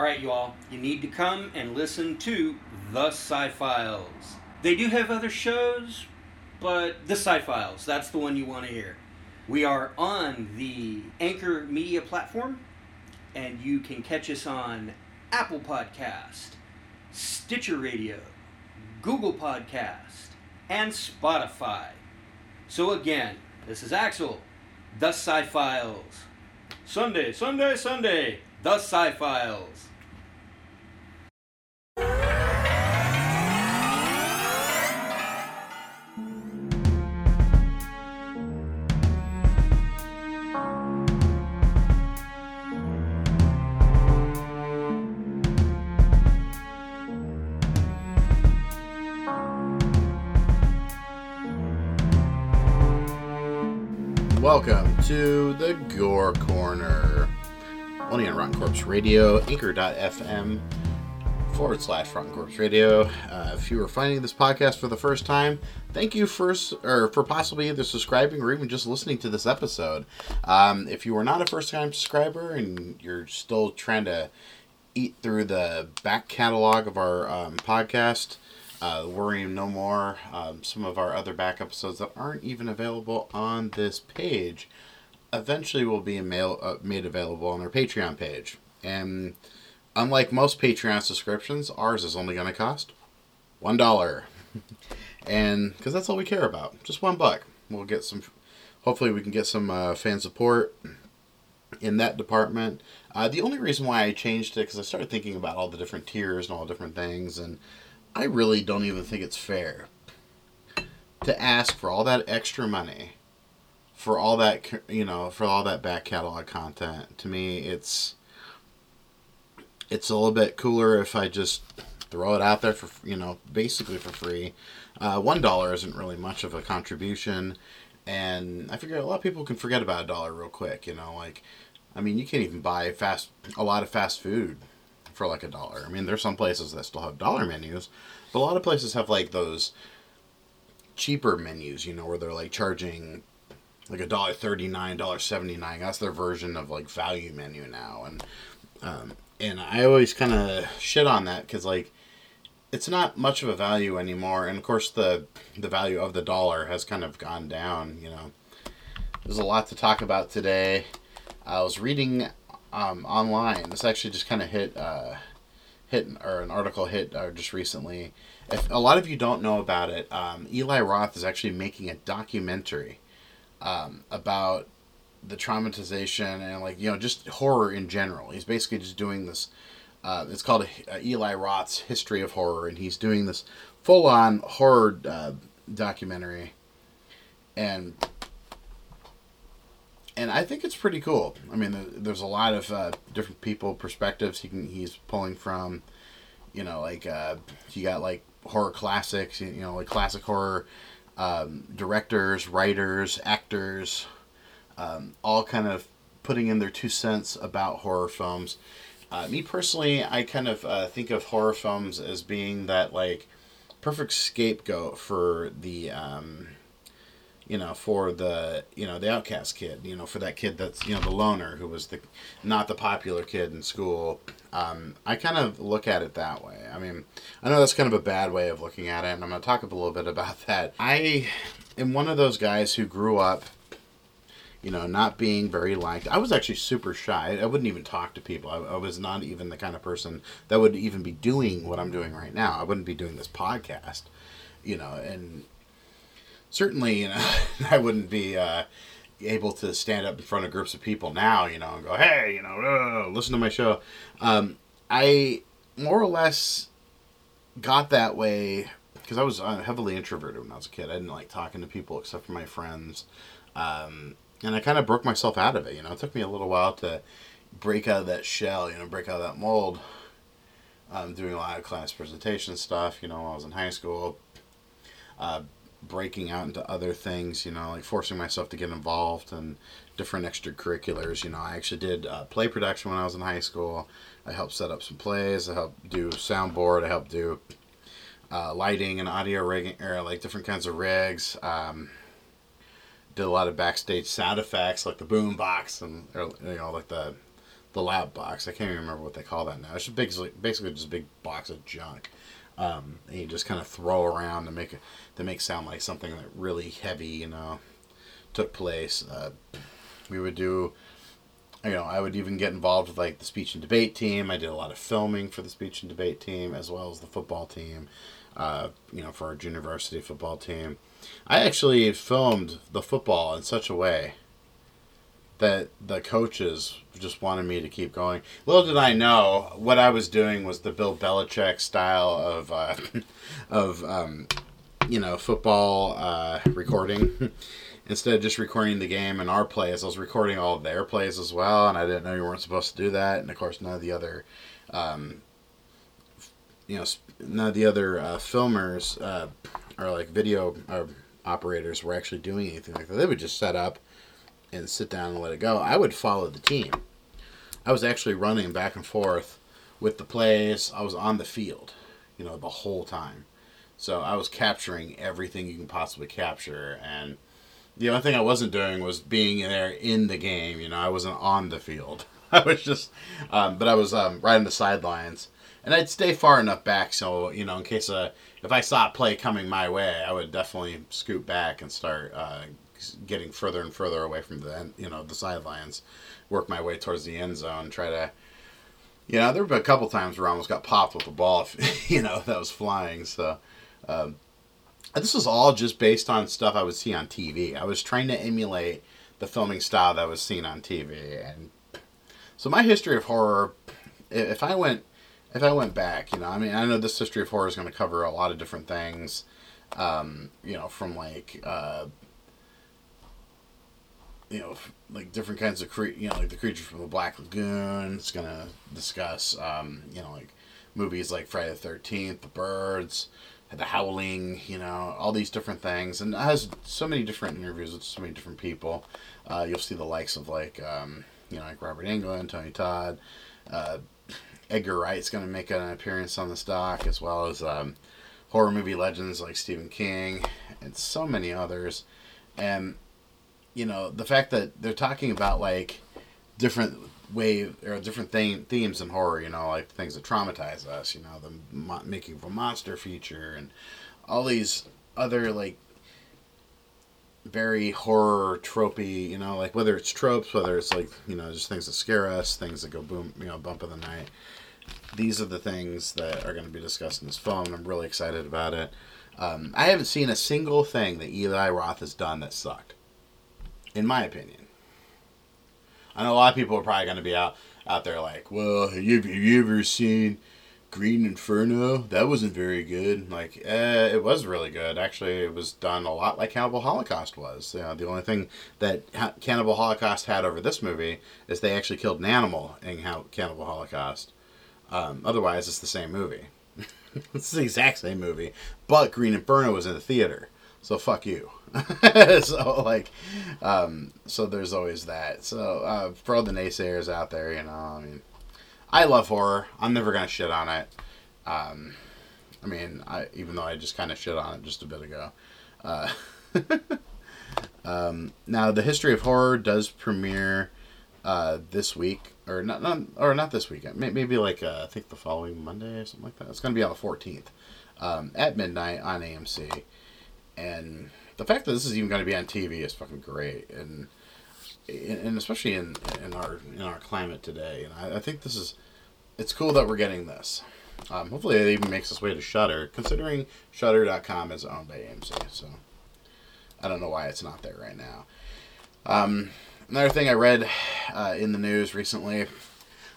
All right, you all, you need to come and listen to The Sci Files. They do have other shows, but The Sci Files, that's the one you want to hear. We are on the Anchor Media platform, and you can catch us on Apple Podcast, Stitcher Radio, Google Podcast, and Spotify. So again, this is Axel, The Sci Files. Sunday, Sunday, Sunday, The Sci Files. Welcome to the Gore Corner. Only on Rotten Corpse Radio, anchor.fm forward slash Rotten Corpse Radio. Uh, if you are finding this podcast for the first time, thank you for, or for possibly either subscribing or even just listening to this episode. Um, if you are not a first time subscriber and you're still trying to eat through the back catalog of our um, podcast, uh, Worrying No More, um, some of our other back episodes that aren't even available on this page, eventually will be mail, uh, made available on our Patreon page. And unlike most Patreon subscriptions, ours is only going to cost one dollar, and because that's all we care about, just one buck. We'll get some. Hopefully, we can get some uh, fan support in that department. Uh, the only reason why I changed it because I started thinking about all the different tiers and all the different things, and I really don't even think it's fair to ask for all that extra money for all that you know for all that back catalog content. To me, it's it's a little bit cooler if I just throw it out there for you know basically for free. Uh, One dollar isn't really much of a contribution, and I figure a lot of people can forget about a dollar real quick. You know, like I mean, you can't even buy fast a lot of fast food for like a dollar. I mean, there's some places that still have dollar menus, but a lot of places have like those cheaper menus. You know, where they're like charging like a dollar thirty nine, dollar seventy nine. That's their version of like value menu now, and um, and I always kind of shit on that because like it's not much of a value anymore, and of course the the value of the dollar has kind of gone down. You know, there's a lot to talk about today. I was reading um, online. This actually just kind of hit uh, hit or an article hit uh, just recently. If a lot of you don't know about it, um, Eli Roth is actually making a documentary um, about the traumatization and like you know just horror in general. He's basically just doing this. Uh, it's called uh, Eli Roth's History of Horror, and he's doing this full-on horror uh, documentary, and and I think it's pretty cool. I mean, there's a lot of uh, different people perspectives he can he's pulling from. You know, like uh, you got like horror classics. You know, like classic horror um, directors, writers, actors, um, all kind of putting in their two cents about horror films. Uh, me personally, I kind of uh, think of horror films as being that like perfect scapegoat for the um, you know for the you know the outcast kid you know for that kid that's you know the loner who was the not the popular kid in school um, i kind of look at it that way i mean i know that's kind of a bad way of looking at it and i'm going to talk a little bit about that i am one of those guys who grew up you know, not being very liked. I was actually super shy. I wouldn't even talk to people. I, I was not even the kind of person that would even be doing what I'm doing right now. I wouldn't be doing this podcast, you know, and certainly, you know, I wouldn't be uh, able to stand up in front of groups of people now, you know, and go, hey, you know, uh, listen to my show. Um, I more or less got that way because I was uh, heavily introverted when I was a kid. I didn't like talking to people except for my friends. Um, and I kind of broke myself out of it. You know, it took me a little while to break out of that shell. You know, break out of that mold. Um, doing a lot of class presentation stuff. You know, I was in high school, uh, breaking out into other things. You know, like forcing myself to get involved in different extracurriculars. You know, I actually did uh, play production when I was in high school. I helped set up some plays. I helped do soundboard. I helped do uh, lighting and audio rigging, or like different kinds of rigs. Um, did a lot of backstage sound effects like the boom box and or, you know like the the lab box. I can't even remember what they call that now. It's just basically basically just a big box of junk. Um, and you just kind of throw around to make it to make sound like something that really heavy, you know, took place. Uh, we would do, you know, I would even get involved with like the speech and debate team. I did a lot of filming for the speech and debate team as well as the football team. Uh, you know, for our junior varsity football team. I actually filmed the football in such a way that the coaches just wanted me to keep going. Little did I know what I was doing was the Bill Belichick style of uh, of um, you know football uh, recording. Instead of just recording the game and our plays, I was recording all of their plays as well, and I didn't know you weren't supposed to do that. And of course, none of the other, um, you know, none of the other uh, filmers uh, or like video uh, operators were actually doing anything like that. They would just set up and sit down and let it go. I would follow the team. I was actually running back and forth with the plays. I was on the field, you know, the whole time. So I was capturing everything you can possibly capture. And the only thing I wasn't doing was being there in the game. You know, I wasn't on the field. I was just, um, but I was um, right on the sidelines. And I'd stay far enough back so, you know, in case uh, if I saw a play coming my way, I would definitely scoot back and start uh, getting further and further away from the you know the sidelines, work my way towards the end zone, try to. You know, there have been a couple times where I almost got popped with the ball, if, you know, that was flying. So, um, this was all just based on stuff I would see on TV. I was trying to emulate the filming style that was seen on TV, and so my history of horror, if I went, if I went back, you know, I mean, I know this history of horror is going to cover a lot of different things, um, you know, from like uh, you know, like different kinds of cre- you know, like the creature from the Black Lagoon. It's gonna discuss, um, you know, like movies like Friday the Thirteenth, The Birds, The Howling. You know, all these different things, and it has so many different interviews with so many different people. Uh, you'll see the likes of like, um, you know, like Robert Englund, Tony Todd, uh, Edgar Wright's gonna make an appearance on the stock, as well as um, horror movie legends like Stephen King and so many others, and you know the fact that they're talking about like different wave or different thing, themes in horror you know like things that traumatize us you know the mo- making of a monster feature and all these other like very horror tropey you know like whether it's tropes whether it's like you know just things that scare us things that go boom you know bump of the night. These are the things that are going to be discussed in this film i'm really excited about it. Um, i haven't seen a single thing that eli roth has done that sucked in my opinion. I know a lot of people are probably going to be out out there like, well, have you, have you ever seen Green Inferno? That wasn't very good. Like, eh, it was really good. Actually, it was done a lot like Cannibal Holocaust was. You know, the only thing that ha- Cannibal Holocaust had over this movie is they actually killed an animal in Cannibal Holocaust. Um, otherwise, it's the same movie. it's the exact same movie, but Green Inferno was in the theater. So fuck you. so like, um, so there's always that. So uh, for all the naysayers out there, you know, I mean, I love horror. I'm never gonna shit on it. Um, I mean, I even though I just kind of shit on it just a bit ago. Uh, um, now the history of horror does premiere uh, this week, or not, not, or not this weekend. Maybe like uh, I think the following Monday or something like that. It's gonna be on the 14th um, at midnight on AMC, and the fact that this is even going to be on TV is fucking great, and and especially in in our in our climate today. And I, I think this is it's cool that we're getting this. Um, hopefully, it even makes its way to Shudder, considering Shudder.com is owned by AMC. So I don't know why it's not there right now. Um, another thing I read uh, in the news recently,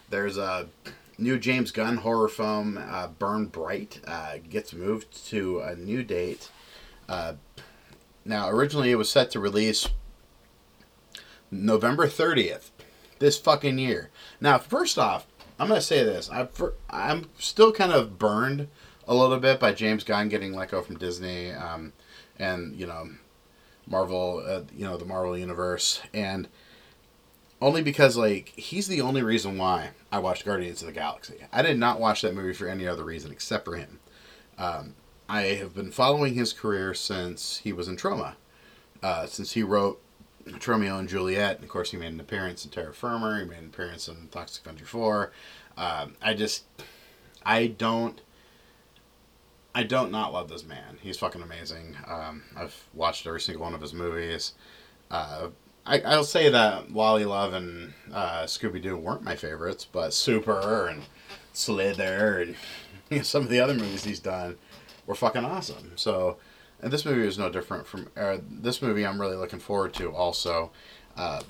there's a new James Gunn horror film, uh, Burn Bright, uh, gets moved to a new date. Now, originally it was set to release November 30th, this fucking year. Now, first off, I'm going to say this. I'm, I'm still kind of burned a little bit by James Gunn getting let go from Disney um, and, you know, Marvel, uh, you know, the Marvel Universe. And only because, like, he's the only reason why I watched Guardians of the Galaxy. I did not watch that movie for any other reason except for him. Um, I have been following his career since he was in Troma, uh, since he wrote Tromeo and Juliet. And of course, he made an appearance in Terror Firmer. He made an appearance in Toxic Avenger 4. Um, I just, I don't, I don't not love this man. He's fucking amazing. Um, I've watched every single one of his movies. Uh, I, I'll say that LolliLove and uh, Scooby Doo weren't my favorites, but Super and Slither and you know, some of the other movies he's done were fucking awesome. So, and this movie is no different from uh, this movie. I'm really looking forward to also, uh,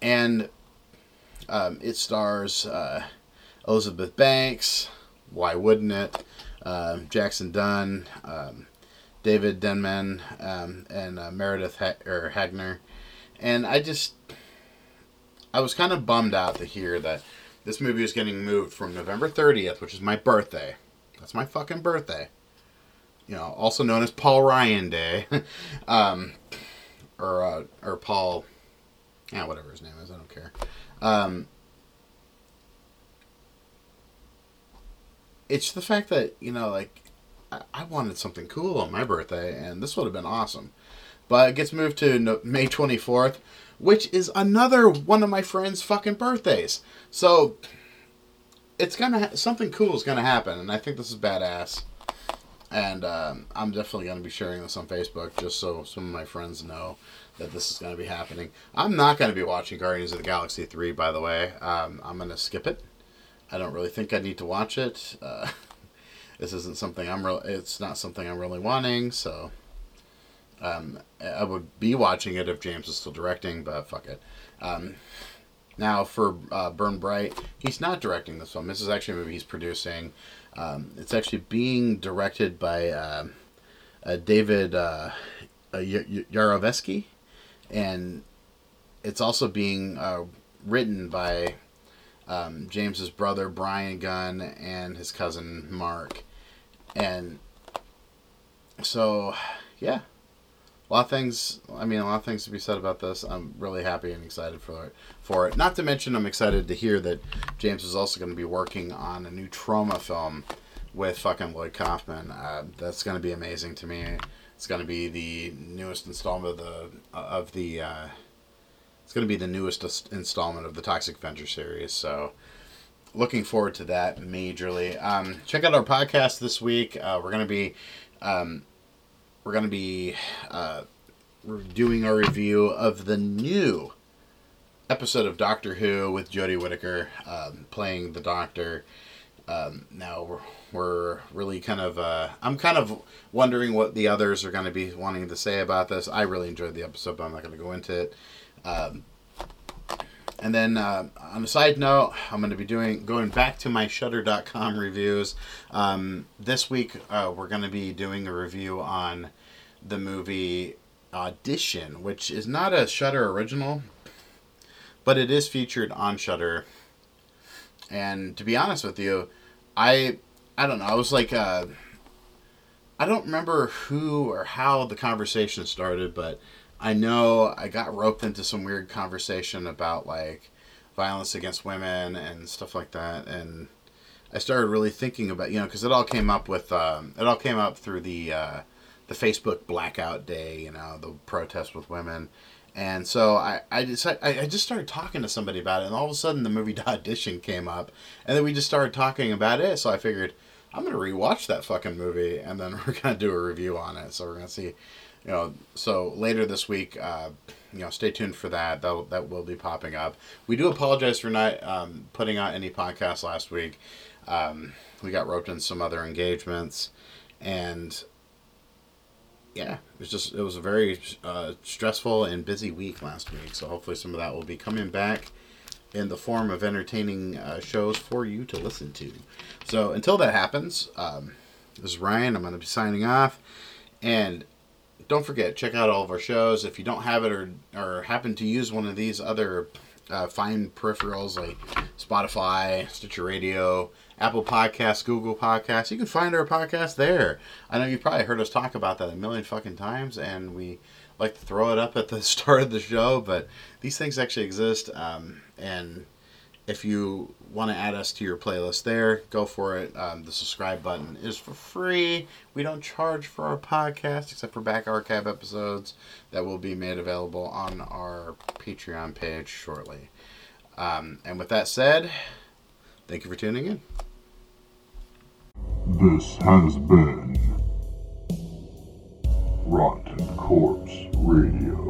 and um, it stars uh, Elizabeth Banks. Why wouldn't it? Um, Jackson Dunn, um, David Denman, um, and uh, Meredith ha- or Hagner, and I just I was kind of bummed out to hear that this movie is getting moved from November 30th, which is my birthday. That's my fucking birthday. You know, also known as Paul Ryan Day, um, or uh, or Paul, yeah, whatever his name is, I don't care. Um, it's the fact that you know, like, I, I wanted something cool on my birthday, and this would have been awesome, but it gets moved to no- May twenty fourth, which is another one of my friends' fucking birthdays. So it's gonna ha- something cool is gonna happen, and I think this is badass. And um, I'm definitely gonna be sharing this on Facebook just so some of my friends know that this is gonna be happening. I'm not gonna be watching Guardians of the Galaxy three, by the way. Um, I'm gonna skip it. I don't really think I need to watch it. Uh, this isn't something I'm real. It's not something I'm really wanting. So um, I would be watching it if James is still directing, but fuck it. Um, now for uh, Burn Bright, he's not directing this film. This is actually a movie he's producing. Um, it's actually being directed by uh, uh, David uh, Yarovesky, and it's also being uh, written by um, James's brother Brian Gunn and his cousin Mark, and so yeah, a lot of things. I mean, a lot of things to be said about this. I'm really happy and excited for it. For it. Not to mention, I'm excited to hear that James is also going to be working on a new Troma film with fucking Lloyd Kaufman. Uh, that's going to be amazing to me. It's going to be the newest installment of the of the. Uh, it's going to be the newest installment of the Toxic Avenger series. So, looking forward to that majorly. Um, check out our podcast this week. Uh, we're going to be. Um, we're going to be uh, doing a review of the new episode of Doctor Who with Jodie Whittaker um, playing the Doctor. Um, now we're, we're really kind of uh, I'm kind of wondering what the others are going to be wanting to say about this. I really enjoyed the episode, but I'm not going to go into it. Um, and then uh, on a side note, I'm going to be doing going back to my Shudder.com reviews. Um, this week, uh, we're going to be doing a review on the movie Audition, which is not a Shudder original, but it is featured on Shudder. And to be honest with you, I I don't know. I was like, uh, I don't remember who or how the conversation started, but I know I got roped into some weird conversation about like violence against women and stuff like that, and I started really thinking about you know because it all came up with um, it all came up through the uh, the Facebook blackout day, you know, the protest with women. And so I, I just I, I just started talking to somebody about it, and all of a sudden the movie Audition came up, and then we just started talking about it. So I figured I'm gonna rewatch that fucking movie, and then we're gonna do a review on it. So we're gonna see, you know, so later this week, uh, you know, stay tuned for that. That that will be popping up. We do apologize for not um, putting out any podcasts last week. Um, we got roped in some other engagements, and yeah, it was just it was a very uh, stressful and busy week last week. So hopefully some of that will be coming back in the form of entertaining uh, shows for you to listen to. So until that happens, um, this is Ryan. I'm going to be signing off, and don't forget check out all of our shows. If you don't have it or or happen to use one of these other uh, fine peripherals like Spotify, Stitcher Radio, Apple Podcasts, Google Podcasts. You can find our podcast there. I know you've probably heard us talk about that a million fucking times, and we like to throw it up at the start of the show, but these things actually exist, um, and if you want to add us to your playlist there, go for it. Um, the subscribe button is for free. We don't charge for our podcast except for back archive episodes that will be made available on our Patreon page shortly. Um, and with that said, thank you for tuning in. This has been Rotten Corpse Radio.